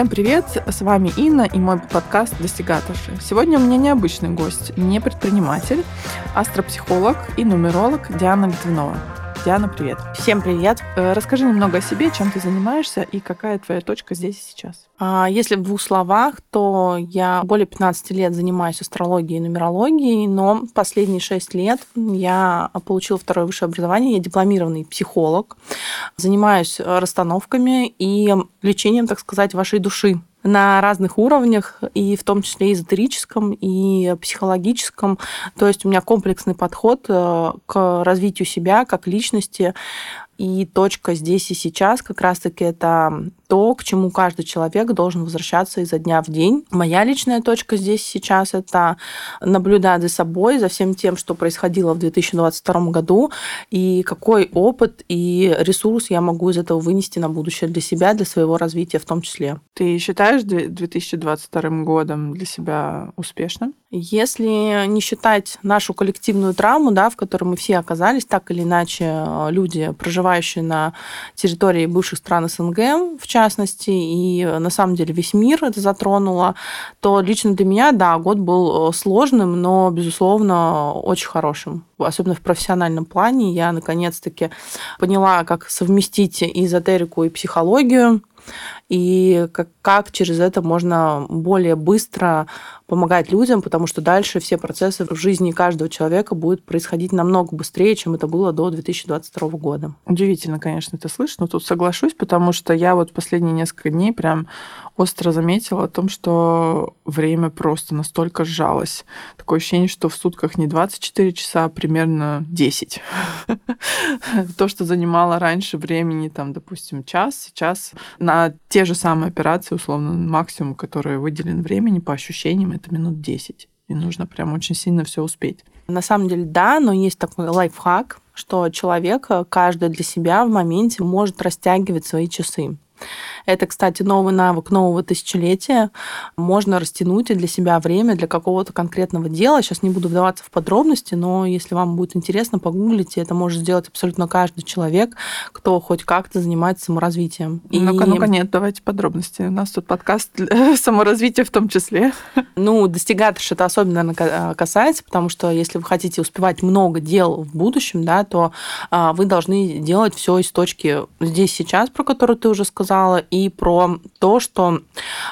Всем привет, с вами Инна и мой подкаст «Достигаторши». Сегодня у меня необычный гость, не предприниматель, астропсихолог и нумеролог Диана Литвинова. Диана, привет. Всем привет. Э, расскажи немного о себе, чем ты занимаешься и какая твоя точка здесь и сейчас. А, если в двух словах, то я более 15 лет занимаюсь астрологией и нумерологией, но последние 6 лет я получила второе высшее образование, я дипломированный психолог, занимаюсь расстановками и лечением, так сказать, вашей души на разных уровнях, и в том числе эзотерическом, и психологическом. То есть у меня комплексный подход э, к развитию себя как личности, и точка здесь и сейчас как раз-таки это то, к чему каждый человек должен возвращаться изо дня в день. Моя личная точка здесь сейчас это наблюдать за собой, за всем тем, что происходило в 2022 году, и какой опыт и ресурс я могу из этого вынести на будущее для себя, для своего развития в том числе. Ты считаешь 2022 годом для себя успешным? Если не считать нашу коллективную травму, да, в которой мы все оказались, так или иначе э, люди, проживающие на территории бывших стран СНГ, в частности, и э, на самом деле весь мир это затронуло, то лично для меня, да, год был э, сложным, но, безусловно, очень хорошим. Особенно в профессиональном плане я наконец-таки поняла, как совместить эзотерику и психологию, и как, как через это можно более быстро помогать людям, потому что дальше все процессы в жизни каждого человека будут происходить намного быстрее, чем это было до 2022 года. Удивительно, конечно, это слышно, но тут соглашусь, потому что я вот последние несколько дней прям остро заметила о том, что время просто настолько сжалось. Такое ощущение, что в сутках не 24 часа, а примерно 10. То, что занимало раньше времени, там, допустим, час, сейчас на те же самые операции, условно, максимум, который выделен времени, по ощущениям, это минут 10. И нужно прям очень сильно все успеть. На самом деле, да, но есть такой лайфхак, что человек каждый для себя в моменте может растягивать свои часы. Это, кстати, новый навык нового тысячелетия. Можно растянуть для себя время для какого-то конкретного дела. Сейчас не буду вдаваться в подробности, но если вам будет интересно, погуглите. Это может сделать абсолютно каждый человек, кто хоть как-то занимается саморазвитием. Ну-ка, И... ну-ка, нет, давайте подробности. У нас тут подкаст саморазвития в том числе. Ну, достигаторш это особенно наверное, касается, потому что если вы хотите успевать много дел в будущем, да, то а, вы должны делать все из точки здесь сейчас, про которую ты уже сказала, и про то, что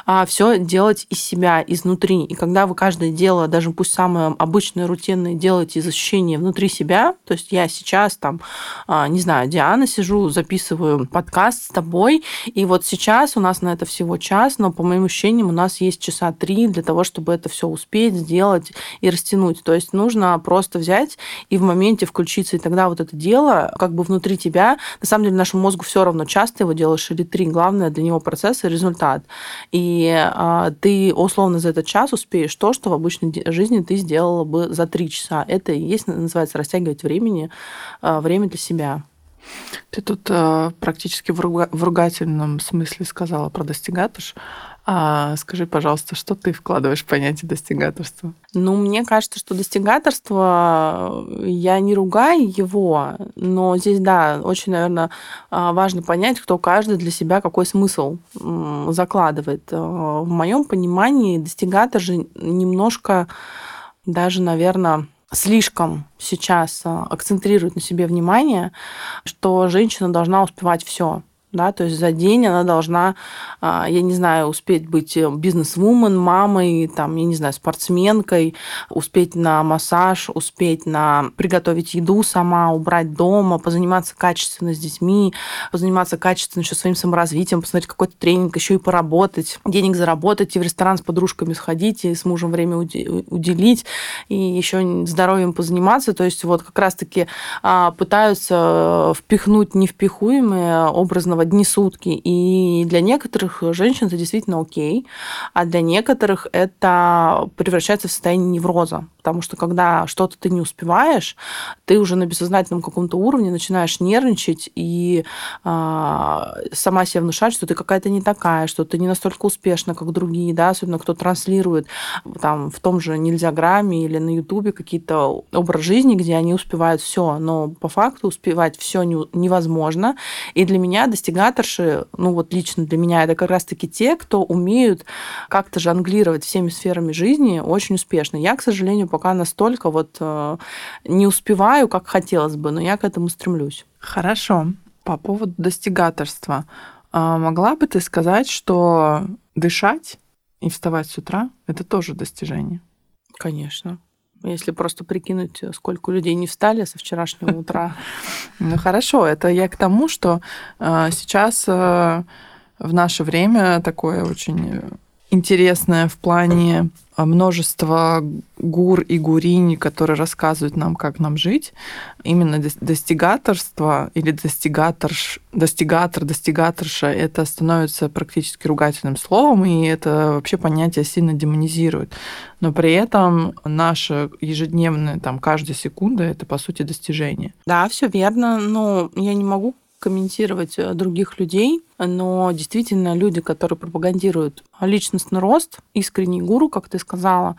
а, все делать из себя, изнутри. И когда вы каждое дело, даже пусть самое обычное, рутинное, делаете из ощущения внутри себя, то есть я сейчас там, а, не знаю, Диана, сижу, записываю подкаст с тобой, и вот сейчас у нас на это всего час, но по моим ощущениям у нас есть часа три для того, чтобы это все успеть, сделать и растянуть. То есть нужно просто взять и в моменте включиться, и тогда вот это дело как бы внутри тебя, на самом деле нашему мозгу все равно часто его делаешь или три. Главное для него процесс и результат. И а, ты условно за этот час успеешь то, что в обычной жизни ты сделала бы за три часа. Это и есть, называется, растягивать времени, а, время для себя. Ты тут э, практически в, руга- в ругательном смысле сказала про достигаторш. А скажи, пожалуйста, что ты вкладываешь в понятие достигаторства? Ну, мне кажется, что достигаторство, я не ругаю его, но здесь, да, очень, наверное, а, важно понять, кто каждый для себя какой смысл закладывает. А, в моем понимании достигатор же немножко даже, наверное, слишком сейчас а, акцентрирует на себе внимание, что женщина должна успевать все да, то есть за день она должна, а, я не знаю, успеть быть э, бизнес-вумен, мамой, там, я не знаю, спортсменкой, успеть на массаж, успеть на приготовить еду сама, убрать дома, позаниматься качественно с детьми, позаниматься качественно еще своим саморазвитием, посмотреть какой-то тренинг, еще и поработать, денег заработать, и в ресторан с подружками сходить, и с мужем время уделить, и еще здоровьем позаниматься. То есть вот как раз-таки а, пытаются впихнуть невпихуемые образно в одни сутки. И для некоторых женщин это действительно окей, а для некоторых это превращается в состояние невроза потому что когда что-то ты не успеваешь, ты уже на бессознательном каком-то уровне начинаешь нервничать и а, сама себе внушать, что ты какая-то не такая, что ты не настолько успешна, как другие, да, особенно кто транслирует там в том же Нельзяграме или на Ютубе какие-то образ жизни, где они успевают все, но по факту успевать все невозможно. И для меня достигаторши, ну вот лично для меня, это как раз-таки те, кто умеют как-то жонглировать всеми сферами жизни очень успешно. Я, к сожалению, пока настолько вот э, не успеваю, как хотелось бы, но я к этому стремлюсь. Хорошо. По поводу достигаторства. А могла бы ты сказать, что дышать и вставать с утра – это тоже достижение? Конечно. Если просто прикинуть, сколько людей не встали со вчерашнего утра. Ну хорошо, это я к тому, что э, сейчас э, в наше время такое очень интересное в плане а, множества гур и гуринь, которые рассказывают нам, как нам жить. Именно достигаторство или достигаторш, достигатор, достигаторша, это становится практически ругательным словом, и это вообще понятие сильно демонизирует. Но при этом наше ежедневное, там, каждая секунда, это, по сути, достижение. Да, все верно, но я не могу комментировать э, других людей, но действительно люди, которые пропагандируют личностный рост, искренний гуру, как ты сказала,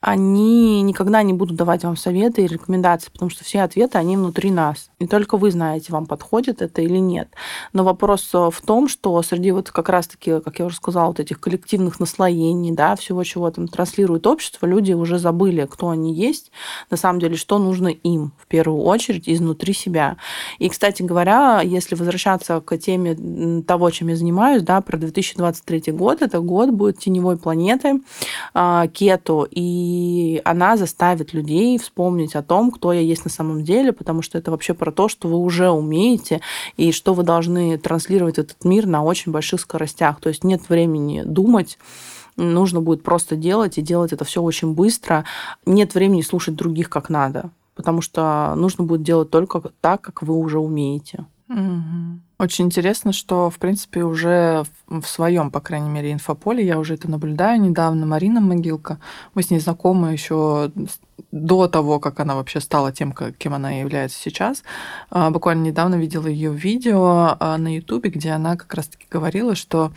они никогда не будут давать вам советы и рекомендации, потому что все ответы, они внутри нас. И только вы знаете, вам подходит это или нет. Но вопрос в том, что среди вот как раз-таки, как я уже сказала, вот этих коллективных наслоений, да, всего, чего там транслирует общество, люди уже забыли, кто они есть, на самом деле, что нужно им в первую очередь изнутри себя. И, кстати говоря, если возвращаться к теме того, чем я занимаюсь, да, про 2023 год, это год будет теневой планеты а, Кету, и она заставит людей вспомнить о том, кто я есть на самом деле, потому что это вообще про то, что вы уже умеете и что вы должны транслировать этот мир на очень больших скоростях. То есть нет времени думать, нужно будет просто делать и делать это все очень быстро. Нет времени слушать других как надо, потому что нужно будет делать только так, как вы уже умеете. Угу. Очень интересно, что, в принципе, уже в своем, по крайней мере, инфополе, я уже это наблюдаю недавно, Марина Могилка, мы с ней знакомы еще до того, как она вообще стала тем, кем она является сейчас. А, буквально недавно видела ее видео а, на Ютубе, где она как раз-таки говорила, что,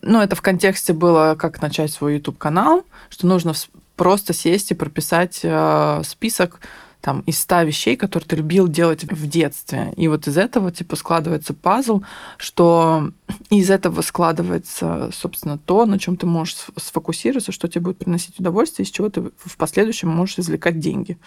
ну, это в контексте было, как начать свой YouTube-канал, что нужно просто сесть и прописать а, список там из ста вещей, которые ты любил делать в детстве. И вот из этого типа складывается пазл, что из этого складывается, собственно, то, на чем ты можешь сфокусироваться, что тебе будет приносить удовольствие, из чего ты в последующем можешь извлекать деньги.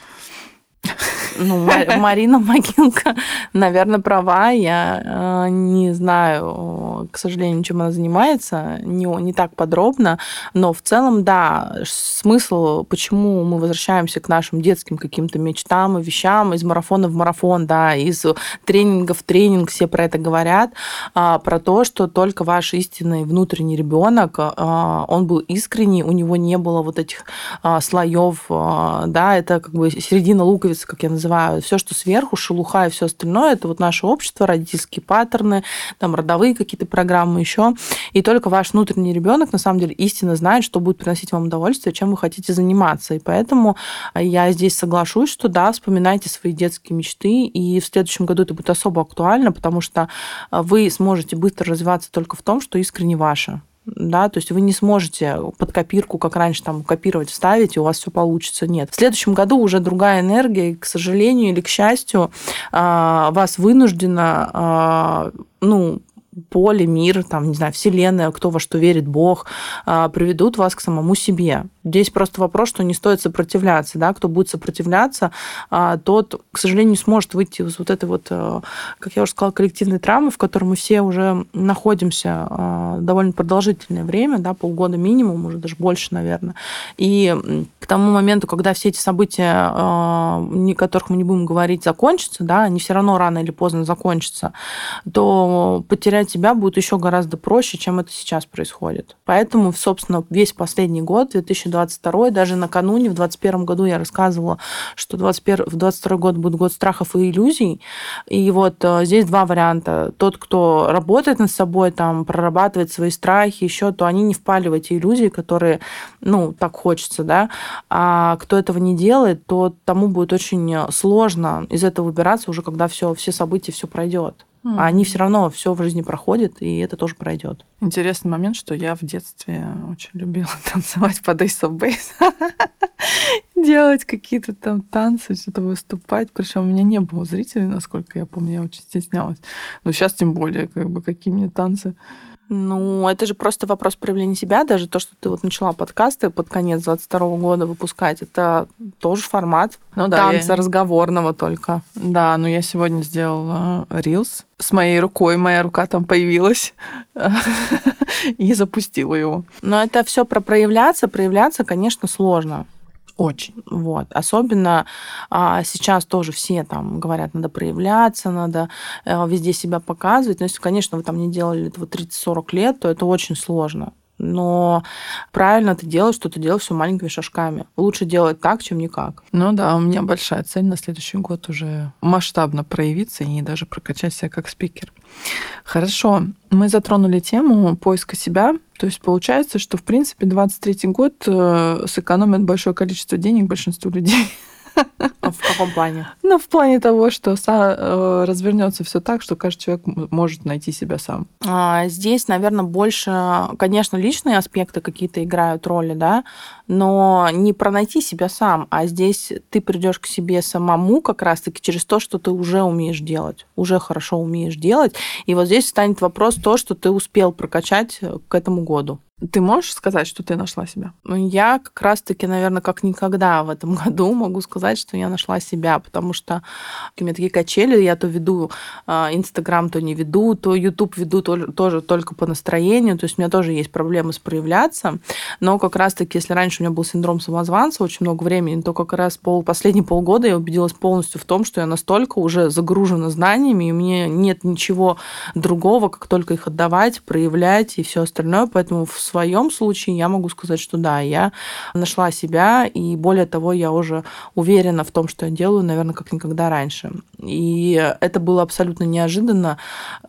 Ну, Марина Могилка, наверное, права. Я э, не знаю, к сожалению, чем она занимается, не, не так подробно. Но в целом, да, смысл, почему мы возвращаемся к нашим детским каким-то мечтам и вещам, из марафона в марафон, да, из тренинга в тренинг, все про это говорят, а, про то, что только ваш истинный внутренний ребенок, а, он был искренний, у него не было вот этих а, слоев, да, это как бы середина луковицы, как я называю называю. Все, что сверху, шелуха и все остальное, это вот наше общество, родительские паттерны, там родовые какие-то программы еще. И только ваш внутренний ребенок на самом деле истинно знает, что будет приносить вам удовольствие, чем вы хотите заниматься. И поэтому я здесь соглашусь, что да, вспоминайте свои детские мечты, и в следующем году это будет особо актуально, потому что вы сможете быстро развиваться только в том, что искренне ваше да, то есть вы не сможете под копирку, как раньше, там, копировать, вставить, и у вас все получится. Нет. В следующем году уже другая энергия, и, к сожалению или к счастью, а, вас вынуждена а, ну, поле, мир, там, не знаю, вселенная, кто во что верит, Бог, а, приведут вас к самому себе. Здесь просто вопрос, что не стоит сопротивляться, да, кто будет сопротивляться, а, тот, к сожалению, не сможет выйти из вот этой вот, а, как я уже сказала, коллективной травмы, в которой мы все уже находимся довольно продолжительное время, да, полгода минимум, уже даже больше, наверное. И к тому моменту, когда все эти события, о которых мы не будем говорить, закончатся, да, они все равно рано или поздно закончатся, то потерять тебя будет еще гораздо проще, чем это сейчас происходит. Поэтому, собственно, весь последний год, 2022, даже накануне, в 2021 году я рассказывала, что 21, в 2022 год будет год страхов и иллюзий. И вот э, здесь два варианта. Тот, кто работает над собой, там, прорабатывает свои страхи, еще, то они не впали в эти иллюзии, которые, ну, так хочется, да. А кто этого не делает, то тому будет очень сложно из этого выбираться уже, когда все, все события, все пройдет. Mm. А они все равно все в жизни проходят, и это тоже пройдет. Интересный момент, что я в детстве очень любила танцевать под Ace of Base. Делать какие-то там танцы, что-то выступать. Причем у меня не было зрителей, насколько я помню, я очень стеснялась. Но сейчас тем более, как бы, какие мне танцы. Ну, это же просто вопрос проявления себя. Даже то, что ты вот начала подкасты под конец 22 года выпускать, это тоже формат ну, да, танца я... разговорного только. Да, но я сегодня сделала рилс с моей рукой. Моя рука там появилась и запустила его. Но это все про проявляться. Проявляться, конечно, сложно. Очень. Вот. Особенно а, сейчас тоже все там говорят, надо проявляться, надо а, везде себя показывать. Но если, конечно, вы там не делали этого 30-40 лет, то это очень сложно. Но правильно ты делаешь, что ты делаешь все маленькими шажками. Лучше делать так, чем никак. Ну да, у меня большая цель на следующий год уже масштабно проявиться и даже прокачать себя как спикер. Хорошо, мы затронули тему поиска себя. То есть получается, что, в принципе, 23 год э, сэкономит большое количество денег большинству людей. А в каком плане? Ну, в плане того, что э, развернется все так, что каждый человек может найти себя сам. А, здесь, наверное, больше, конечно, личные аспекты какие-то играют роли, да, но не про найти себя сам, а здесь ты придешь к себе самому как раз-таки через то, что ты уже умеешь делать, уже хорошо умеешь делать. И вот здесь станет вопрос то, что ты успел прокачать к этому году. Ты можешь сказать, что ты нашла себя? Ну, я как раз-таки, наверное, как никогда в этом году могу сказать, что я нашла себя, потому что у меня такие качели, я то веду а, Инстаграм, то не веду, то Ютуб веду тоже только по настроению, то есть у меня тоже есть проблемы с проявляться, но как раз-таки, если раньше у меня был синдром самозванца очень много времени, то как раз пол, последние полгода я убедилась полностью в том, что я настолько уже загружена знаниями, и меня нет ничего другого, как только их отдавать, проявлять и все остальное, поэтому в своем случае я могу сказать, что да, я нашла себя, и более того, я уже уверена в том, что я делаю, наверное, как никогда раньше. И это было абсолютно неожиданно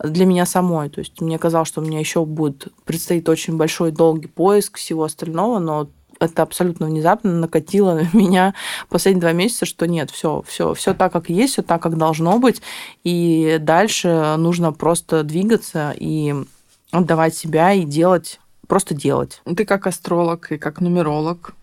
для меня самой. То есть мне казалось, что у меня еще будет предстоит очень большой долгий поиск всего остального, но это абсолютно внезапно накатило на меня последние два месяца, что нет, все, все, все так, как есть, все так, как должно быть, и дальше нужно просто двигаться и отдавать себя и делать просто делать. Ты как астролог и как нумеролог,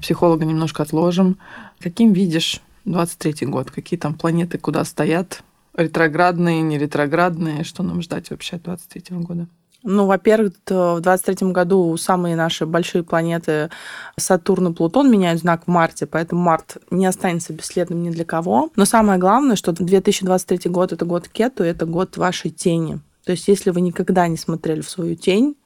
психолога немножко отложим. Каким видишь 23 год? Какие там планеты куда стоят? Ретроградные, не ретроградные? Что нам ждать вообще от 23 года? Ну, во-первых, в 23 году самые наши большие планеты Сатурн и Плутон меняют знак в марте, поэтому март не останется бесследным ни для кого. Но самое главное, что 2023 год – это год Кету, это год вашей тени. То есть, если вы никогда не смотрели в свою тень,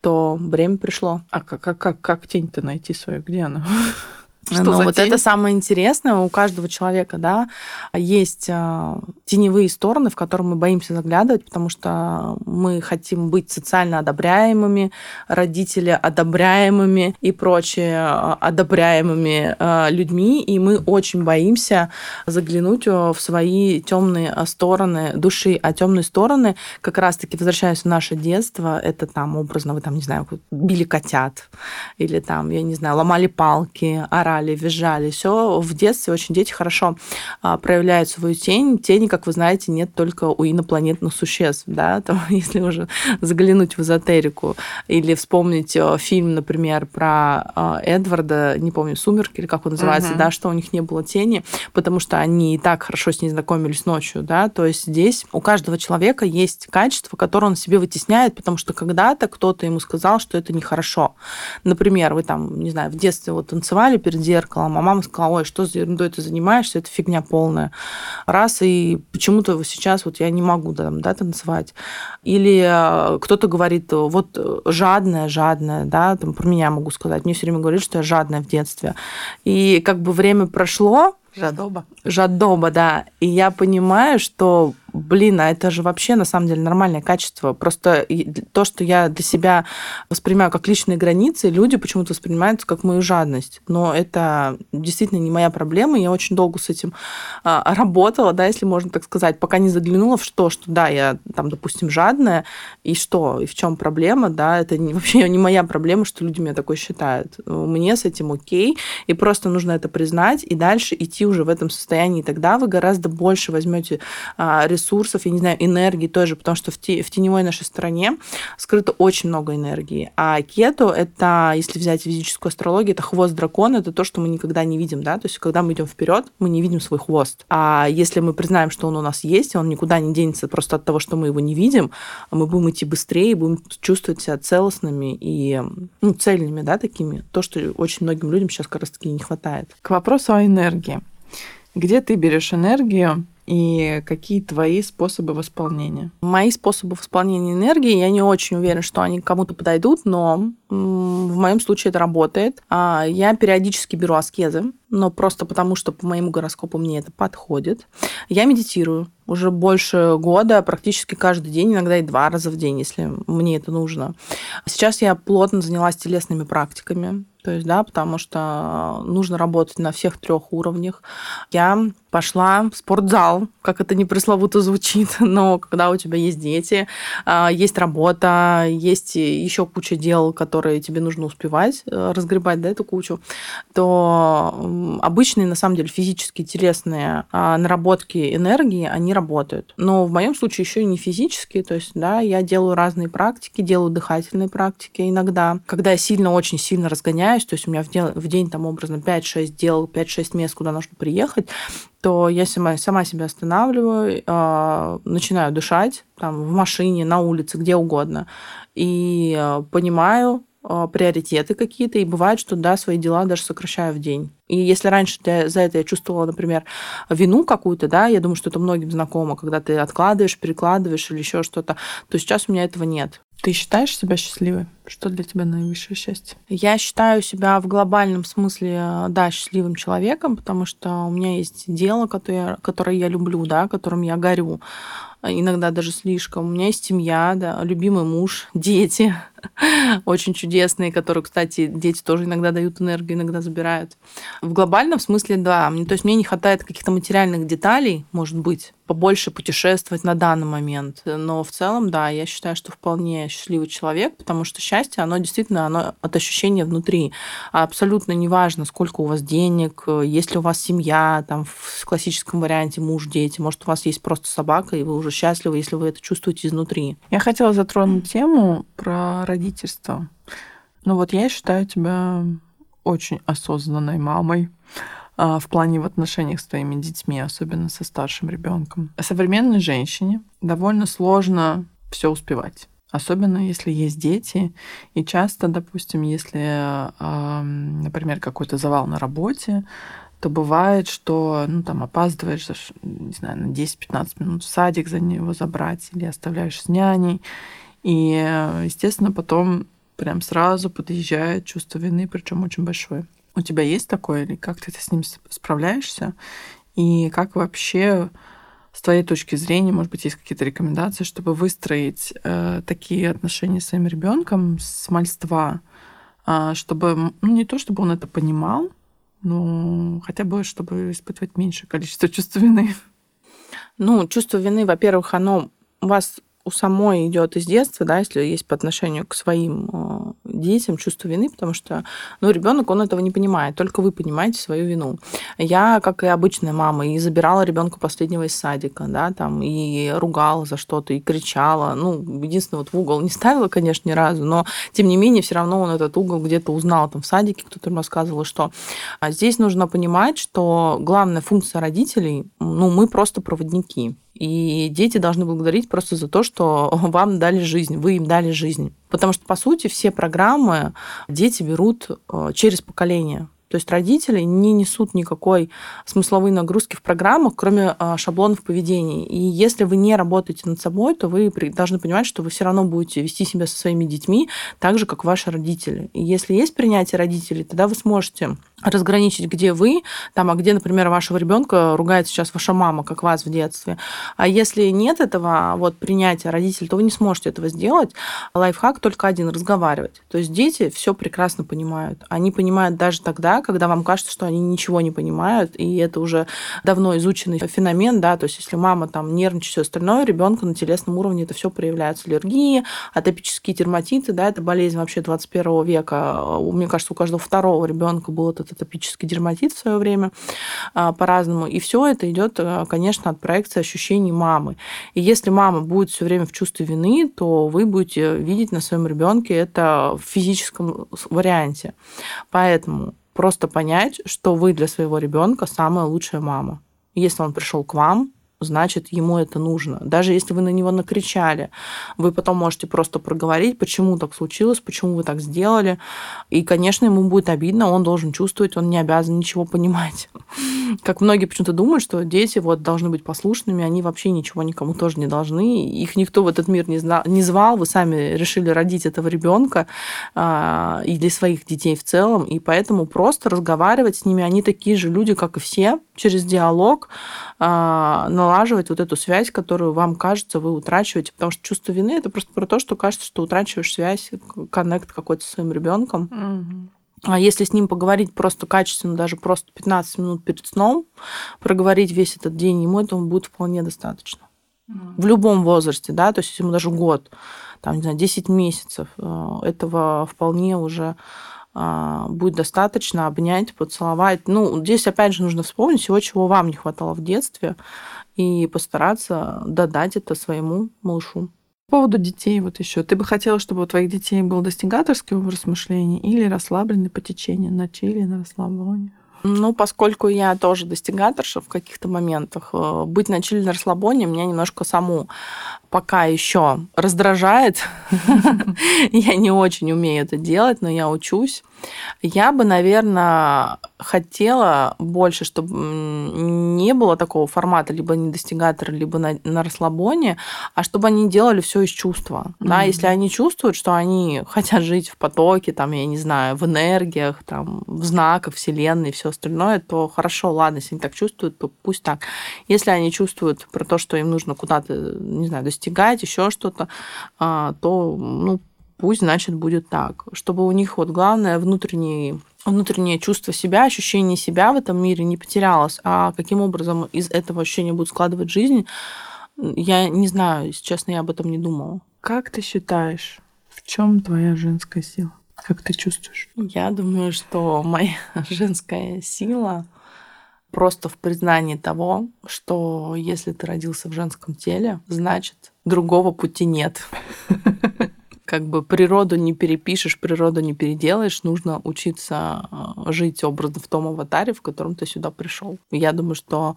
то время пришло. А как, как, как, как тень-то найти свою? Где она? Что ну, вот тень? это самое интересное. У каждого человека, да, есть а, теневые стороны, в которые мы боимся заглядывать, потому что мы хотим быть социально одобряемыми, родители одобряемыми и прочие а, одобряемыми а, людьми, и мы очень боимся заглянуть в свои темные стороны души, а темные стороны, как раз-таки возвращаясь в наше детство, это там образно вы там не знаю били котят или там я не знаю ломали палки, орали орали, визжали. Все в детстве очень дети хорошо а, проявляют свою тень. Тени, как вы знаете, нет только у инопланетных существ. Да? Там, если уже заглянуть в эзотерику или вспомнить э, фильм, например, про э, Эдварда, не помню, «Сумерки» или как он называется, uh-huh. да, что у них не было тени, потому что они и так хорошо с ней знакомились ночью. Да? То есть здесь у каждого человека есть качество, которое он себе вытесняет, потому что когда-то кто-то ему сказал, что это нехорошо. Например, вы там, не знаю, в детстве вот танцевали перед зеркалом, а мама сказала, ой, что за ерундой ты занимаешься, это фигня полная. Раз, и почему-то сейчас вот я не могу там, да, танцевать. Или э, кто-то говорит, вот жадная, жадная, да, там про меня могу сказать. Мне все время говорят, что я жадная в детстве. И как бы время прошло, Жадоба. Жадоба, да. И я понимаю, что блин, а это же вообще на самом деле нормальное качество. Просто то, что я для себя воспринимаю как личные границы, люди почему-то воспринимают как мою жадность. Но это действительно не моя проблема. Я очень долго с этим а, работала, да, если можно так сказать, пока не заглянула в что, что да, я там, допустим, жадная, и что, и в чем проблема, да, это не, вообще не моя проблема, что люди меня такой считают. Мне с этим окей, и просто нужно это признать и дальше идти уже в этом состоянии. И тогда вы гораздо больше возьмете а, ресурсов, я не знаю, энергии тоже, потому что в, те, в теневой нашей стороне скрыто очень много энергии. А кето — это, если взять физическую астрологию, это хвост дракона, это то, что мы никогда не видим, да, то есть когда мы идем вперед, мы не видим свой хвост. А если мы признаем, что он у нас есть, он никуда не денется просто от того, что мы его не видим, мы будем идти быстрее, будем чувствовать себя целостными и ну, цельными, да, такими. То, что очень многим людям сейчас как раз-таки не хватает. К вопросу о энергии. Где ты берешь энергию и какие твои способы восполнения? Мои способы восполнения энергии, я не очень уверена, что они кому-то подойдут, но в моем случае это работает. А, я периодически беру аскезы, но просто потому, что по моему гороскопу мне это подходит. Я медитирую уже больше года, практически каждый день, иногда и два раза в день, если мне это нужно. Сейчас я плотно занялась телесными практиками, то есть, да, потому что нужно работать на всех трех уровнях. Я пошла в спортзал, как это не пресловуто звучит, но когда у тебя есть дети, а, есть работа, есть еще куча дел, которые тебе нужно успевать э, разгребать, да, эту кучу, то обычные, на самом деле, физические, телесные а, наработки энергии, они работают. Но в моем случае еще и не физические, то есть, да, я делаю разные практики, делаю дыхательные практики иногда, когда я сильно, очень сильно разгоняю меняюсь, то есть у меня в день, в день там образно 5-6 дел, 5-6 мест, куда нужно приехать, то я сама, сама себя останавливаю, э, начинаю дышать там, в машине, на улице, где угодно, и э, понимаю, а, приоритеты какие-то, и бывает, что, да, свои дела даже сокращаю в день. И если раньше ты, за это я чувствовала, например, вину какую-то, да, я думаю, что это многим знакомо, когда ты откладываешь, перекладываешь или еще что-то, то сейчас у меня этого нет. Ты считаешь себя счастливой? Что для тебя наивысшее счастье? Я считаю себя в глобальном смысле, да, счастливым человеком, потому что у меня есть дело, которое, которое я люблю, да, которым я горю. Иногда даже слишком. У меня есть семья, да, любимый муж, дети очень чудесные, которые, кстати, дети тоже иногда дают энергию, иногда забирают. В глобальном смысле, да. То есть мне не хватает каких-то материальных деталей, может быть, побольше путешествовать на данный момент. Но в целом, да, я считаю, что вполне счастливый человек, потому что счастье, оно действительно оно от ощущения внутри. Абсолютно неважно, сколько у вас денег, есть ли у вас семья, там в классическом варианте муж, дети, может, у вас есть просто собака, и вы уже счастливы, если вы это чувствуете изнутри. Я хотела затронуть тему про родительство. Ну вот я считаю тебя очень осознанной мамой. А, в плане в отношениях с твоими детьми, особенно со старшим ребенком. Современной женщине довольно сложно все успевать. Особенно если есть дети. И часто, допустим, если, например, какой-то завал на работе, то бывает, что ну, там опаздываешь, не знаю, на 10-15 минут в садик за него забрать или оставляешь с няней. И, естественно, потом прям сразу подъезжает чувство вины, причем очень большое. У тебя есть такое, или как ты с ним справляешься? И как вообще, с твоей точки зрения, может быть, есть какие-то рекомендации, чтобы выстроить э, такие отношения с своим ребенком с мальства, э, чтобы, ну, не то чтобы он это понимал, но хотя бы, чтобы испытывать меньшее количество чувств вины. Ну, чувство вины, во-первых, оно у вас у самой идет из детства, да, если есть по отношению к своим э, детям чувство вины, потому что, ну, ребенок, он этого не понимает, только вы понимаете свою вину. Я, как и обычная мама, и забирала ребенка последнего из садика, да, там, и ругала за что-то, и кричала, ну, единственное, вот в угол не ставила, конечно, ни разу, но, тем не менее, все равно он этот угол где-то узнал там в садике, кто-то ему рассказывал, что а здесь нужно понимать, что главная функция родителей, ну, мы просто проводники, и дети должны благодарить просто за то, что вам дали жизнь, вы им дали жизнь. Потому что, по сути, все программы дети берут э, через поколение. То есть родители не несут никакой смысловой нагрузки в программах, кроме э, шаблонов поведения. И если вы не работаете над собой, то вы должны понимать, что вы все равно будете вести себя со своими детьми так же, как ваши родители. И если есть принятие родителей, тогда вы сможете разграничить, где вы, там, а где, например, вашего ребенка ругает сейчас ваша мама, как вас в детстве. А если нет этого вот принятия родителей, то вы не сможете этого сделать. Лайфхак только один – разговаривать. То есть дети все прекрасно понимают. Они понимают даже тогда, когда вам кажется, что они ничего не понимают, и это уже давно изученный феномен, да, то есть если мама там нервничает, все остальное, ребенку на телесном уровне это все проявляется. Аллергии, атопические дерматиты, да, это болезнь вообще 21 века. Мне кажется, у каждого второго ребенка был этот атопический дерматит в свое время а, по-разному. И все это идет, э, конечно, от проекции ощущений мамы. И если мама будет все время в чувстве вины, то вы будете видеть на своем ребенке это в физическом варианте. Поэтому просто понять, что вы для своего ребенка самая лучшая мама. Если он пришел к вам, значит, ему это нужно. Даже если вы на него накричали, вы потом можете просто проговорить, почему так случилось, почему вы так сделали. И, конечно, ему будет обидно, он должен чувствовать, он не обязан ничего понимать. Как многие почему-то думают, что дети вот должны быть послушными, они вообще ничего никому тоже не должны. Их никто в этот мир не, знал, не звал, вы сами решили родить этого ребенка а, и для своих детей в целом, и поэтому просто разговаривать с ними, они такие же люди, как и все, через диалог, а, налаживать вот эту связь, которую вам кажется, вы утрачиваете. Потому что чувство вины это просто про то, что кажется, что утрачиваешь связь, коннект какой-то с своим ребенком. Угу. А если с ним поговорить просто качественно, даже просто 15 минут перед сном, проговорить весь этот день, ему этого будет вполне достаточно. Угу. В любом возрасте, да, то есть ему даже год, там, не знаю, 10 месяцев, э, этого вполне уже будет достаточно обнять, поцеловать. Ну, здесь опять же нужно вспомнить всего, чего вам не хватало в детстве, и постараться додать это своему малышу. По поводу детей вот еще. Ты бы хотела, чтобы у твоих детей был достигаторский образ мышления или расслабленный по течению, на чили, на расслабоне? Ну, поскольку я тоже достигаторша в каких-то моментах, э, быть на чили на расслабоне меня немножко саму пока еще раздражает. Я не очень умею это делать, но я учусь. Я бы, наверное, хотела больше, чтобы не было такого формата либо недостигатора, либо на, на расслабоне, а чтобы они делали все из чувства. Mm-hmm. Да, если они чувствуют, что они хотят жить в потоке, там, я не знаю, в энергиях, там, в знаках Вселенной и все остальное, то хорошо, ладно, если они так чувствуют, то пусть так. Если они чувствуют про то, что им нужно куда-то, не знаю, достигать, еще что-то, а, то, ну, пусть, значит, будет так. Чтобы у них вот главное внутренний внутреннее чувство себя, ощущение себя в этом мире не потерялось. А каким образом из этого ощущения будет складывать жизнь, я не знаю, если честно, я об этом не думала. Как ты считаешь, в чем твоя женская сила? Как ты чувствуешь? Я думаю, что моя женская сила просто в признании того, что если ты родился в женском теле, значит, другого пути нет. как бы природу не перепишешь, природу не переделаешь, нужно учиться а, жить образно в том аватаре, в котором ты сюда пришел. Я думаю, что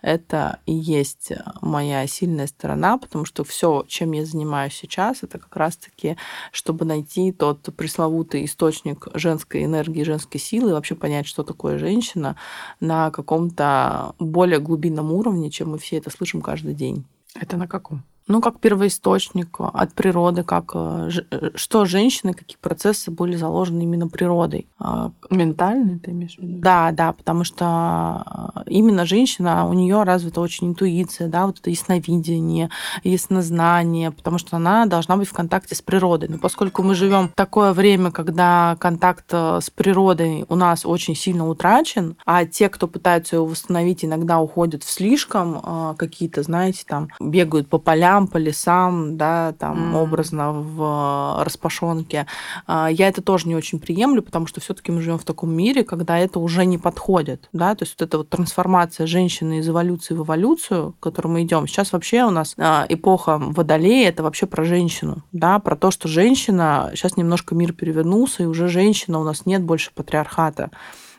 это и есть моя сильная сторона, потому что все, чем я занимаюсь сейчас, это как раз-таки, чтобы найти тот пресловутый источник женской энергии, женской силы, и вообще понять, что такое женщина на каком-то более глубинном уровне, чем мы все это слышим каждый день. Это на каком? Ну, как первоисточник от природы, как э, э, что женщины, какие процессы были заложены именно природой. А, Ментальный ты имеешь в виду? Да, да, потому что э, именно женщина, у нее развита очень интуиция, да, вот это ясновидение, яснознание, потому что она должна быть в контакте с природой. Но поскольку мы живем в такое время, когда контакт с природой у нас очень сильно утрачен, а те, кто пытаются его восстановить, иногда уходят в слишком какие-то, знаете, там бегают по полям, полям, по лесам, да, там mm. образно в распашонке. А, я это тоже не очень приемлю, потому что все-таки мы живем в таком мире, когда это уже не подходит, да, то есть вот эта вот трансформация женщины из эволюции в эволюцию, к которой мы идем. Сейчас вообще у нас а, эпоха водолея, это вообще про женщину, да, про то, что женщина, сейчас немножко мир перевернулся, и уже женщина, у нас нет больше патриархата.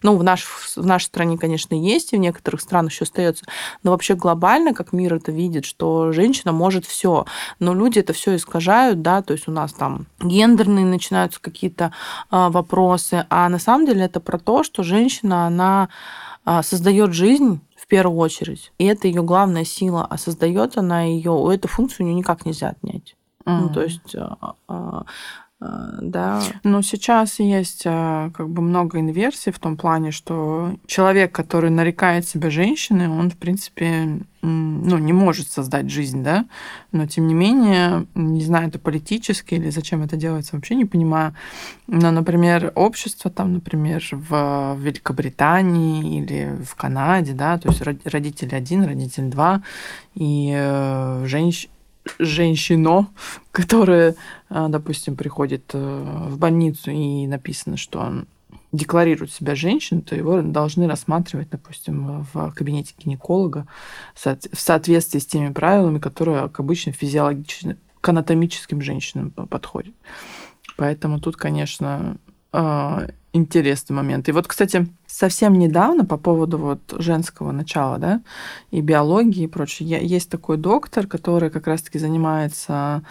Ну, в, наш, в нашей стране, конечно, есть, и в некоторых странах еще остается. Но вообще глобально, как мир это видит, что женщина может все. Но люди это все искажают, да, то есть у нас там гендерные начинаются какие-то а, вопросы. А на самом деле это про то, что женщина, она а, создает жизнь в первую очередь. И это ее главная сила. А создает она ее, эту функцию у нее никак нельзя отнять. Mm-hmm. Ну, то есть А, да. Но сейчас есть а, как бы много инверсий в том плане, что человек, который нарекает себя женщиной, он, в принципе, ну, не может создать жизнь, да, но тем не менее, не знаю, это политически или зачем это делается, вообще не понимаю. Но, например, общество там, например, в Великобритании или в Канаде, да, то есть родитель один, родитель два, и э, женщ женщино, которая, допустим, приходит э, в больницу и написано, что он декларирует себя женщиной, то его должны рассматривать, допустим, в кабинете гинеколога в соответствии с теми правилами, которые к обычным физиологическим, к анатомическим женщинам подходят. Поэтому тут, конечно, а, интересный момент. И вот, кстати, совсем недавно по поводу вот женского начала, да, и биологии и прочее, есть такой доктор, который как раз-таки занимается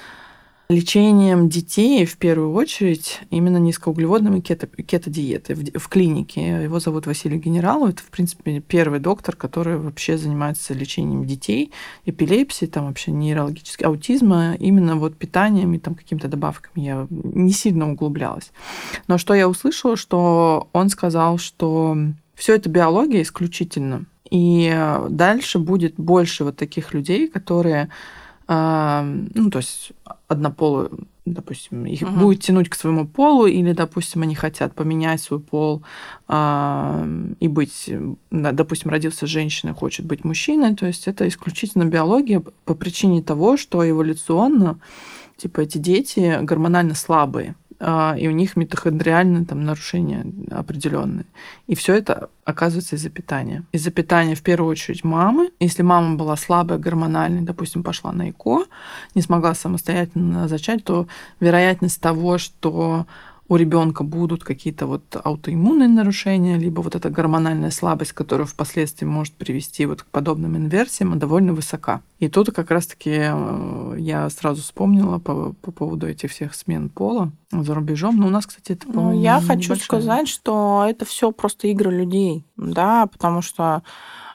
лечением детей в первую очередь именно низкоуглеводными кето, кето-диетой в, в клинике. Его зовут Василий Генералов. Это, в принципе, первый доктор, который вообще занимается лечением детей, эпилепсии, там вообще нейрологически, аутизма, именно вот питанием и там какими-то добавками. Я не сильно углублялась. Но что я услышала, что он сказал, что все это биология исключительно. И дальше будет больше вот таких людей, которые ну, то есть однополые, допустим, их угу. будет тянуть к своему полу, или, допустим, они хотят поменять свой пол и быть, допустим, родился женщиной, хочет быть мужчиной, то есть это исключительно биология по причине того, что эволюционно, типа, эти дети гормонально слабые. А, и у них митохондриальные там нарушения определенные. И все это оказывается из-за питания. Из-за питания в первую очередь мамы. Если мама была слабая гормональная, допустим, пошла на ЭКО, не смогла самостоятельно зачать, то вероятность того, что у ребенка будут какие-то вот аутоиммунные нарушения, либо вот эта гормональная слабость, которая впоследствии может привести вот к подобным инверсиям, довольно высока. И тут как раз-таки э, я сразу вспомнила по, по поводу этих всех смен пола за рубежом. Но у нас, кстати, это, Ну, я хочу сказать, что это все просто игры людей, да, потому что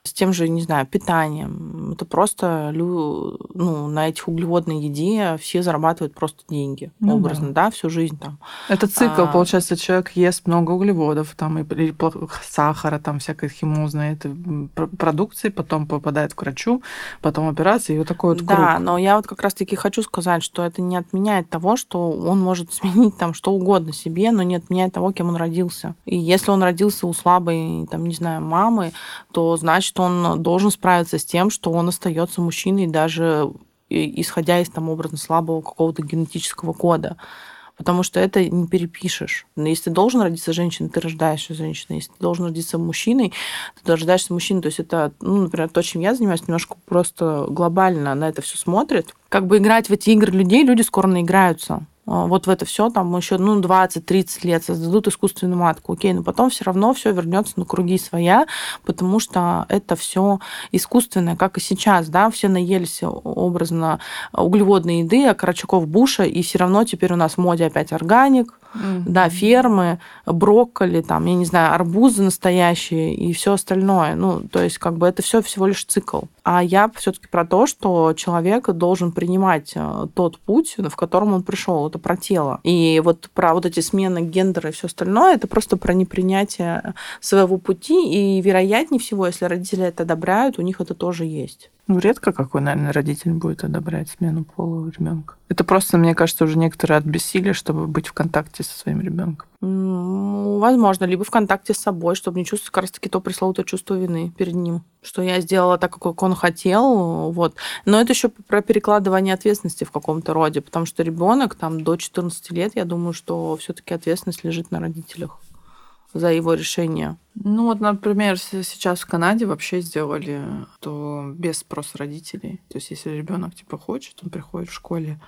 с тем же, не знаю, питанием. Это просто ну, на этих углеводной еде все зарабатывают просто деньги. Ну, образно, да. да, всю жизнь там. Это цикл, а... получается, человек ест много углеводов, там, и, сахара, там, всякой химозной это продукции, потом попадает к врачу, потом операция, и вот такой вот круг. Да, но я вот как раз-таки хочу сказать, что это не отменяет того, что он может сменить там что угодно себе, но не отменяет того, кем он родился. И если он родился у слабой, там, не знаю, мамы, то значит, что он должен справиться с тем, что он остается мужчиной даже исходя из там образно слабого какого-то генетического кода. Потому что это не перепишешь. Но если ты должен родиться женщиной, ты рождаешься женщиной. Если ты должен родиться мужчиной, ты рождаешься мужчиной. То есть это, ну, например, то, чем я занимаюсь, немножко просто глобально на это все смотрит. Как бы играть в эти игры людей, люди скоро наиграются. А, вот в это все там еще ну, 20-30 лет создадут искусственную матку, окей, но потом все равно все вернется на круги своя, потому что это все искусственное, как и сейчас, да, все наелись образно углеводной еды, а карачаков буша, и все равно теперь у нас в моде опять органик, mm-hmm. да, фермы, брокколи, там, я не знаю, арбузы настоящие и все остальное. Ну, то есть, как бы это все всего лишь цикл. А я все-таки про то, что человек должен принимать э, тот путь, в котором он пришел. Это про тело. И вот про вот эти смены гендера и все остальное, это просто про непринятие своего пути. И вероятнее всего, если родители это одобряют, у них это тоже есть. Ну, редко какой, наверное, родитель будет одобрять смену пола у ребенка. Это просто, мне кажется, уже некоторые от бессилия, чтобы быть в контакте со своим ребенком. Ну, возможно, либо в контакте с собой, чтобы не чувствовать как раз-таки то пресловутое чувство вины перед ним, что я сделала так, как он хотел, вот. Но это еще про перекладывание ответственности в каком-то роде, потому что ребенок там до 14 лет, я думаю, что все-таки ответственность лежит на родителях за его решение? Ну вот, например, сейчас в Канаде вообще сделали, то без спроса родителей. То есть если ребенок типа хочет, он приходит в школе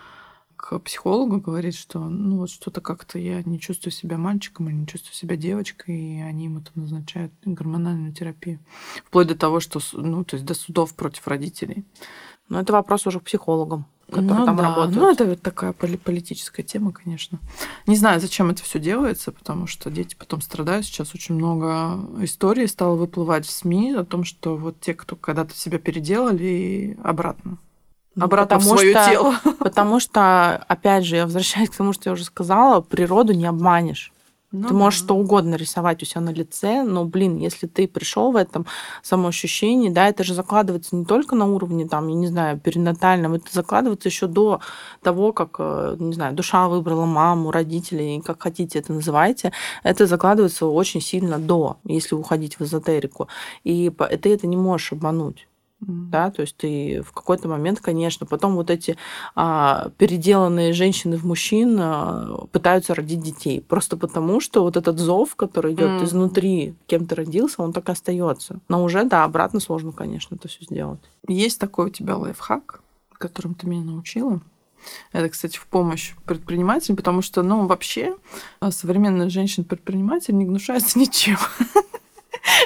к психологу, говорит, что ну вот что-то как-то я не чувствую себя мальчиком или не чувствую себя девочкой, и они ему там назначают гормональную терапию. Вплоть до того, что, ну, то есть до судов против родителей. Но это вопрос уже к психологам которые ну, там да. работают. Ну, это вот такая политическая тема, конечно. Не знаю, зачем это все делается, потому что дети потом страдают. Сейчас очень много историй стало выплывать в СМИ о том, что вот те, кто когда-то себя переделали, обратно Ну, обратно потому в свое что, тело. Потому что, опять же, я возвращаюсь к тому, что я уже сказала, природу не обманешь. Ну, ты можешь да. что угодно рисовать у себя на лице, но, блин, если ты пришел в этом самоощущении, да, это же закладывается не только на уровне, там, я не знаю, перинатальном, это закладывается еще до того, как, э, не знаю, душа выбрала маму, родителей, как хотите это называйте, это закладывается очень сильно до, если уходить в эзотерику. И ты это не можешь обмануть. Да, то есть ты в какой-то момент, конечно, потом вот эти а, переделанные женщины в мужчин а, пытаются родить детей. Просто потому, что вот этот зов, который идет mm. изнутри, кем ты родился, он так и остается. Но уже, да, обратно сложно, конечно, это все сделать. Есть такой у тебя лайфхак, которым ты меня научила? Это, кстати, в помощь предпринимателям, потому что, ну, вообще а, современная женщина-предприниматель не гнушается ничем.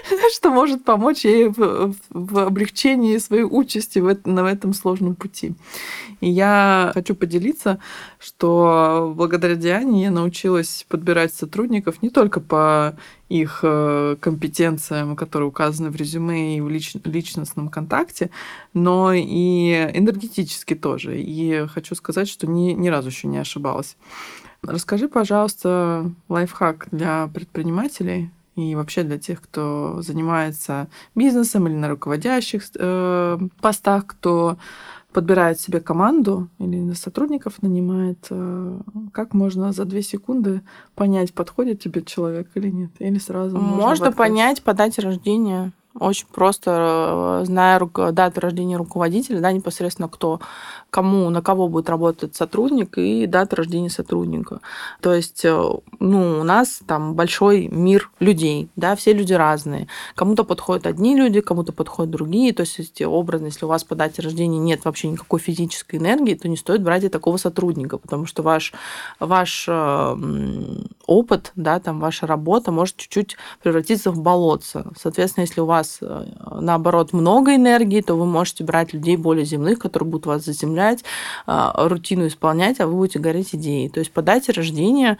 что может помочь ей в, в облегчении своей участи в, на этом сложном пути. И я хочу поделиться, что благодаря Диане я научилась подбирать сотрудников не только по их э, компетенциям, которые указаны в резюме и в лич, личностном контакте, но и энергетически тоже. И хочу сказать, что ни, ни разу еще не ошибалась. Расскажи, пожалуйста, лайфхак для предпринимателей, и вообще для тех, кто занимается бизнесом или на руководящих э, постах, кто подбирает себе команду или сотрудников нанимает, э, как можно за две секунды понять, подходит тебе человек или нет? Или сразу можно, можно понять по дате рождения. Очень просто, э, зная дату рождения руководителя, да, непосредственно кто, кому, на кого будет работать сотрудник и дату рождения сотрудника. То есть, э, ну, у нас там большой мир людей, да, все люди разные. Кому-то подходят одни люди, кому-то подходят другие. То есть, образно, если у вас по дате рождения нет вообще никакой физической энергии, то не стоит брать и такого сотрудника, потому что ваш, ваш э, опыт, да, там ваша работа может чуть-чуть превратиться в болотце. Соответственно, если у вас вас, э, наоборот, много энергии, то вы можете брать людей более земных, которые будут вас заземлять, э, рутину исполнять, а вы будете гореть идеей. То есть по дате рождения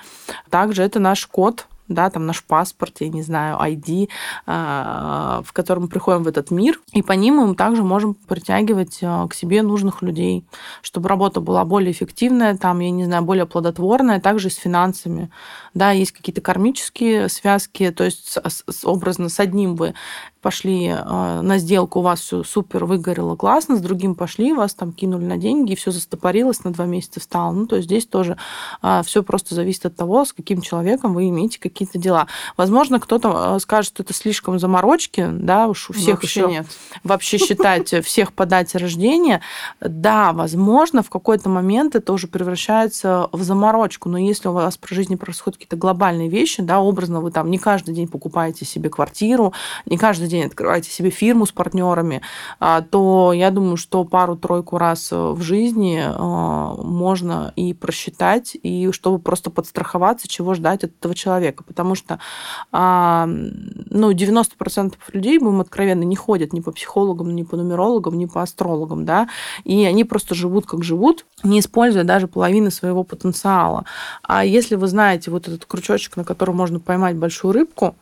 также это наш код, да, там наш паспорт, я не знаю, ID, а, в котором мы приходим в этот мир, и по ним мы также можем притягивать а, к себе нужных людей, чтобы работа была более эффективная, там, я не знаю, более плодотворная, также с финансами. Да, есть какие-то кармические связки, то есть образно с одним вы пошли э, на сделку, у вас все супер выгорело классно, с другим пошли, вас там кинули на деньги, и все застопорилось, на два месяца встало. Ну, то есть здесь тоже все просто зависит от того, с каким человеком вы имеете какие-то дела. Возможно, кто-то э, скажет, что это слишком заморочки, да, уж у всех вообще еще нет. вообще считать всех по дате рождения. Да, возможно, в какой-то момент это уже превращается в заморочку, но если у вас по жизни происходят какие-то глобальные вещи, да, образно вы там не каждый день покупаете себе квартиру, не каждый день открываете себе фирму с партнерами, а, то я думаю, что пару-тройку раз в жизни можно и просчитать, и чтобы просто подстраховаться, чего ждать от этого человека. Потому что а, ну, 90% людей, будем откровенны, не ходят ни по психологам, ни по нумерологам, ни по астрологам, да, и они просто живут как живут, не используя даже половины своего потенциала. А если вы знаете вот этот крючочек, на котором можно поймать большую рыбку,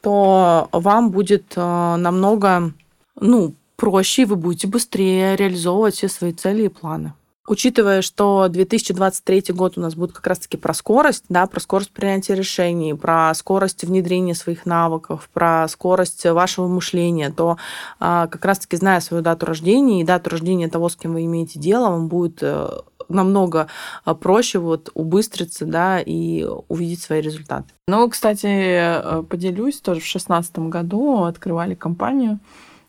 то вам будет э, намного ну, проще, и вы будете быстрее реализовывать все свои цели и планы. Учитывая, что 2023 год у нас будет как раз-таки про скорость, да, про скорость принятия решений, про скорость внедрения своих навыков, про скорость вашего мышления, то а, как раз-таки зная свою дату рождения и дату рождения того, с кем вы имеете дело, вам будет э, намного а, проще вот убыстриться, да, и увидеть свои результаты. Ну, кстати, э, поделюсь, тоже в шестнадцатом году открывали компанию.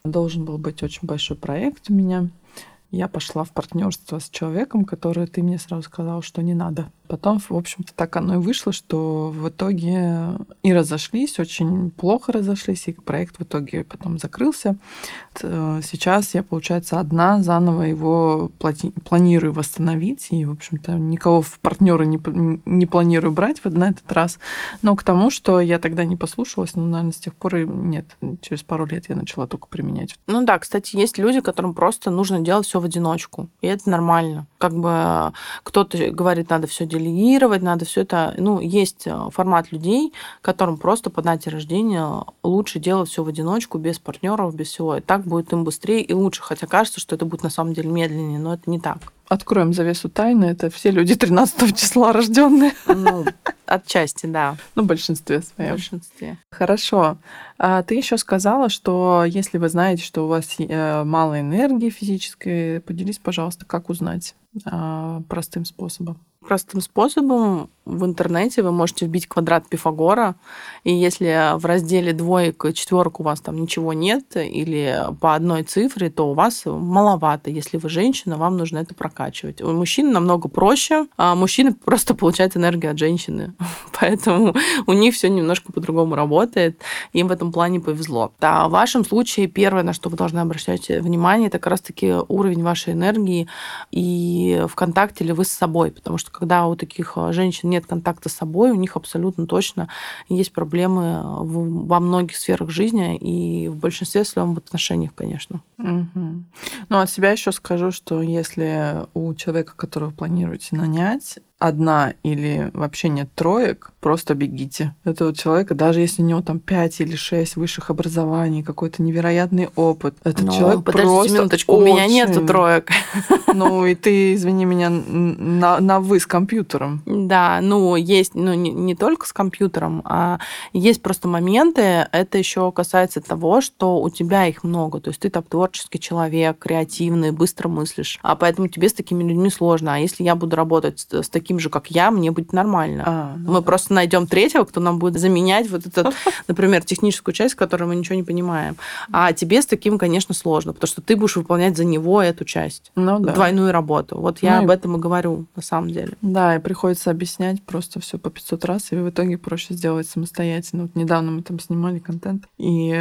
Должен был быть очень большой проект у меня. Я пошла в партнерство с человеком, который ты мне сразу сказал, что не надо. Потом, в общем-то, так оно и вышло, что в итоге и разошлись, очень плохо разошлись, и проект в итоге потом закрылся. Э, сейчас я, получается, одна заново его плати- планирую восстановить, и, в общем-то, никого в партнеры не, не планирую брать на этот раз. Но к тому, что я тогда не послушалась, ну, наверное, с тех пор и нет. Через пару лет я начала только применять. Ну да, кстати, есть люди, которым просто нужно делать все в одиночку. И это нормально. Как бы кто-то говорит, надо все делегировать, надо все это. Ну, есть э, формат людей, которым просто по дате рождения лучше делать все в одиночку, без партнеров, без всего. И так будет им быстрее и лучше. Хотя кажется, что это будет на самом деле медленнее, но это не так. Откроем завесу тайны. Это все люди 13 числа рожденные. Ну, отчасти, да. Ну, в большинстве своем. В большинстве. Хорошо. А ты еще сказала, что если вы знаете, что у вас э, мало энергии физической, поделись, пожалуйста, как узнать а, простым способом. Простым способом в интернете вы можете вбить квадрат Пифагора, и если в разделе двоек и четверок у вас там ничего нет, или по одной цифре, то у вас маловато. Если вы женщина, вам нужно это прокачивать. У мужчин намного проще, а мужчины просто получают энергию от женщины. Поэтому у них все немножко по-другому работает. Им в этом плане повезло. А в вашем случае первое, на что вы должны обращать внимание, это как раз-таки уровень вашей энергии и в контакте ли вы с собой. Потому что когда у таких женщин нет контакта с собой, у них абсолютно точно есть проблемы в, во многих сферах жизни и в большинстве своем в отношениях, конечно. Угу. Ну, от себя еще скажу, что если у человека, которого планируете нанять, одна или вообще нет троек, просто бегите. Этого человека, даже если у него там пять или шесть высших образований, какой-то невероятный опыт, этот Но, человек просто минуточку, очень... у меня нету троек. Ну, и ты, извини меня, на, на вы с компьютером. Да, ну, есть, ну, не, не только с компьютером, а есть просто моменты, это еще касается того, что у тебя их много, то есть ты там творческий человек, креативный, быстро мыслишь, а поэтому тебе с такими людьми сложно, а если я буду работать с таким таким же, как я, мне будет нормально. А, ну, мы да. просто найдем третьего, кто нам будет заменять вот эту, например, техническую часть, в которой мы ничего не понимаем. А тебе с таким, конечно, сложно, потому что ты будешь выполнять за него эту часть, ну, да. двойную работу. Вот я ну, об этом и говорю на самом деле. Да, и приходится объяснять просто все по 500 раз, и в итоге проще сделать самостоятельно. Вот недавно мы там снимали контент, и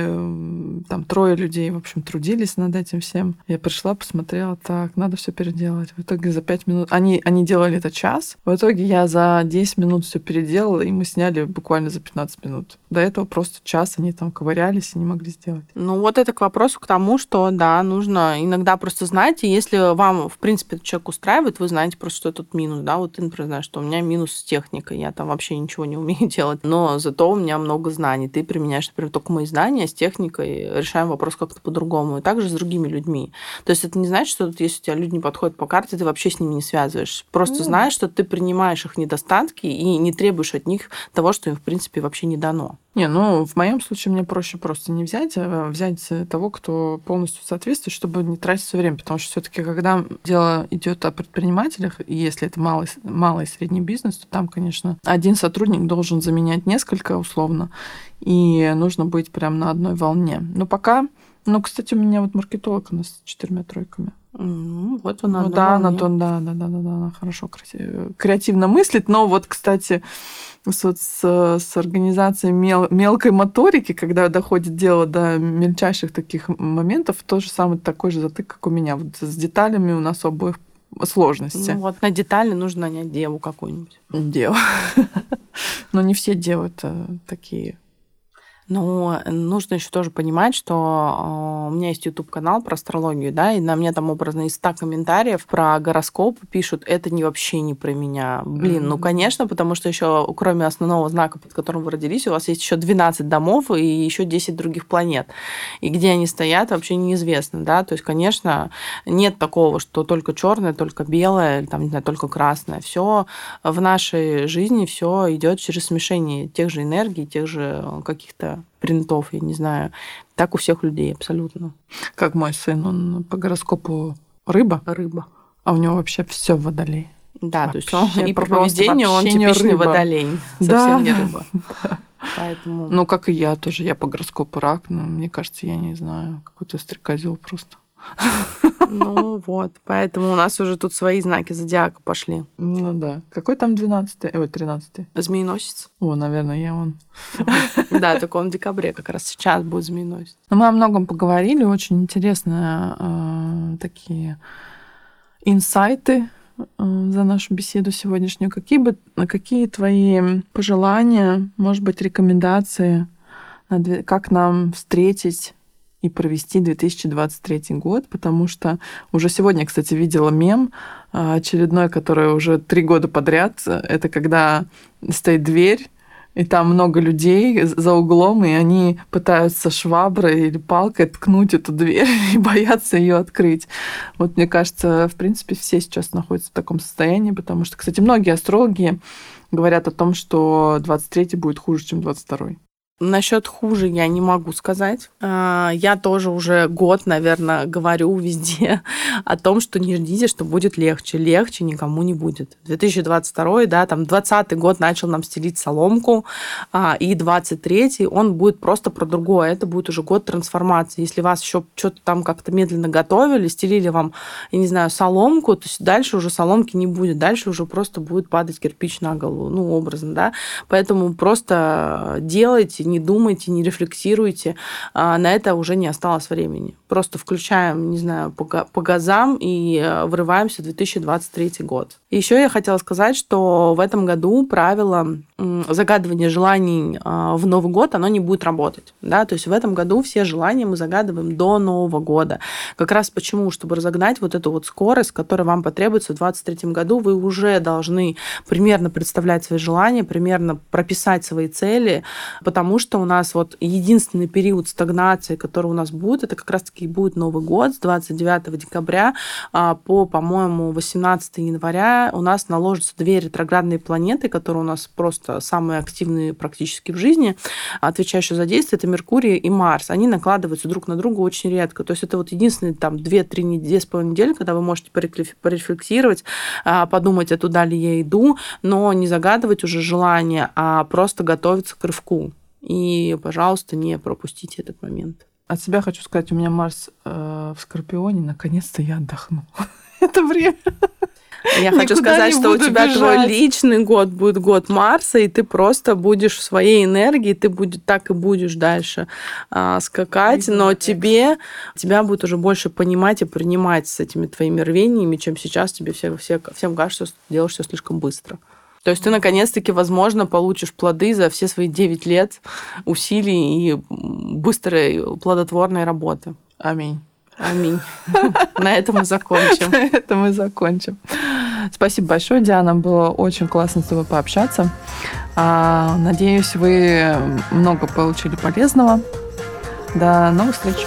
там трое людей, в общем, трудились над этим всем. Я пришла, посмотрела, так, надо все переделать. В итоге за 5 минут... Они, они делали это час, в итоге я за 10 минут все переделала, и мы сняли буквально за 15 минут. До этого просто час они там ковырялись и не могли сделать. Ну вот это к вопросу к тому, что, да, нужно иногда просто знать, и если вам, в принципе, человек устраивает, вы знаете просто, что этот минус, да, вот ты, например, знаешь, что у меня минус с техникой, я там вообще ничего не умею делать, но зато у меня много знаний. Ты применяешь, например, только мои знания с техникой, решаем вопрос как-то по-другому. И также с другими людьми. То есть это не значит, что если у тебя люди не подходят по карте, ты вообще с ними не связываешь. Просто mm. знаешь, что ты принимаешь их недостатки и не требуешь от них того, что им, в принципе, вообще не дано. Не, ну, в моем случае мне проще просто не взять, а взять того, кто полностью соответствует, чтобы не тратить все время. Потому что все-таки, когда дело идет о предпринимателях, и если это малый, малый и средний бизнес, то там, конечно, один сотрудник должен заменять несколько условно, и нужно быть прям на одной волне. Но пока ну, кстати, у меня вот маркетолог у нас с четырьмя тройками. Mm, вот она. Ну, да, она то, да, да, да, да, да, она хорошо, креативно мыслит, но вот, кстати, вот с, с организацией мел, мелкой моторики, когда доходит дело до мельчайших таких моментов, то же самое такой же затык, как у меня. Вот с деталями у нас у обоих сложности. Ну, вот на детали нужно нанять деву какую-нибудь. Деву. Но не все девы такие ну, нужно еще тоже понимать, что а, у меня есть YouTube-канал про астрологию, да, и на мне там образно из 100 комментариев про гороскоп пишут, это не вообще не про меня. Блин, mm-hmm. ну, конечно, потому что еще кроме основного знака, под которым вы родились, у вас есть еще 12 домов и еще 10 других планет. И где они стоят, вообще неизвестно, да, то есть, конечно, нет такого, что только черное, только белое, там, не знаю, только красное. Все в нашей жизни все идет через смешение тех же энергий, тех же каких-то принтов, я не знаю. Так у всех людей абсолютно. Как мой сын, он по гороскопу рыба. Рыба. А у него вообще все водолей. Да, вообще, то есть он и по поведению он типичный рыба. водолей. Совсем да, не рыба. Поэтому... Ну, как и я тоже. Я по гороскопу рак, но мне кажется, я не знаю, какой-то стрекозел просто. Ну вот, поэтому у нас уже тут свои знаки зодиака пошли. Ну да. Какой там 12 ой, 13 Змееносец. О, наверное, я он. Да, только он в декабре как раз сейчас будет змееносец. Ну, мы о многом поговорили, очень интересные э, такие инсайты э, за нашу беседу сегодняшнюю. Какие, бы, какие твои пожелания, может быть, рекомендации, как нам встретить и провести 2023 год, потому что уже сегодня, кстати, видела мем а, очередной, который уже три года подряд. Это когда стоит дверь, и там много людей за углом, и они пытаются шваброй или палкой ткнуть эту дверь и боятся ее открыть. Вот мне кажется, в принципе, все сейчас находятся в таком состоянии, потому что, кстати, многие астрологи говорят о том, что 23-й будет хуже, чем 22-й. Насчет хуже я не могу сказать. А, я тоже уже год, наверное, говорю везде о том, что не ждите, что будет легче. Легче никому не будет. 2022, да, там 20 год начал нам стелить соломку, а, и 23 он будет просто про другое. Это будет уже год трансформации. Если вас еще что-то там как-то медленно готовили, стелили вам, я не знаю, соломку, то есть дальше уже соломки не будет. Дальше уже просто будет падать кирпич на голову, ну, образно, да. Поэтому просто делайте, не думайте, не рефлексируйте, а, на это уже не осталось времени. Просто включаем, не знаю, по газам и э, врываемся в 2023 год. Еще я хотела сказать, что в этом году правило загадывания желаний а, в Новый год, оно не будет работать. Да? То есть в этом году все желания мы загадываем до Нового года. Как раз почему? Чтобы разогнать вот эту вот скорость, которая вам потребуется в 2023 году, вы уже должны примерно представлять свои желания, примерно прописать свои цели, потому что у нас вот единственный период стагнации, который у нас будет, это как раз-таки будет Новый год с 29 декабря а, по, по-моему, 18 января у нас наложатся две ретроградные планеты, которые у нас просто самые активные практически в жизни, отвечающие за действие, это Меркурий и Марс. Они накладываются друг на друга очень редко. То есть это вот единственные там 2-3 недели, с половиной недели, когда вы можете порефлексировать, а, подумать, а туда ли я иду, но не загадывать уже желание, а просто готовиться к рывку. И, пожалуйста, не пропустите этот момент. От себя хочу сказать, у меня Марс э, в Скорпионе, наконец-то я отдохну. Это время. Я хочу сказать, что у тебя бежать. твой личный год будет год Марса, и ты просто будешь в своей энергии, ты будет, так и будешь дальше а, скакать, но тебе, тебя будет уже больше понимать и принимать с этими твоими рвениями, чем сейчас тебе все, все, всем кажется, что делаешь все слишком быстро. То есть ты наконец-таки, возможно, получишь плоды за все свои 9 лет усилий и быстрой плодотворной работы. Аминь. Аминь. На этом мы закончим. На этом мы закончим. Спасибо большое, Диана. Было очень классно с тобой пообщаться. А, надеюсь, вы много получили полезного. До новых встреч.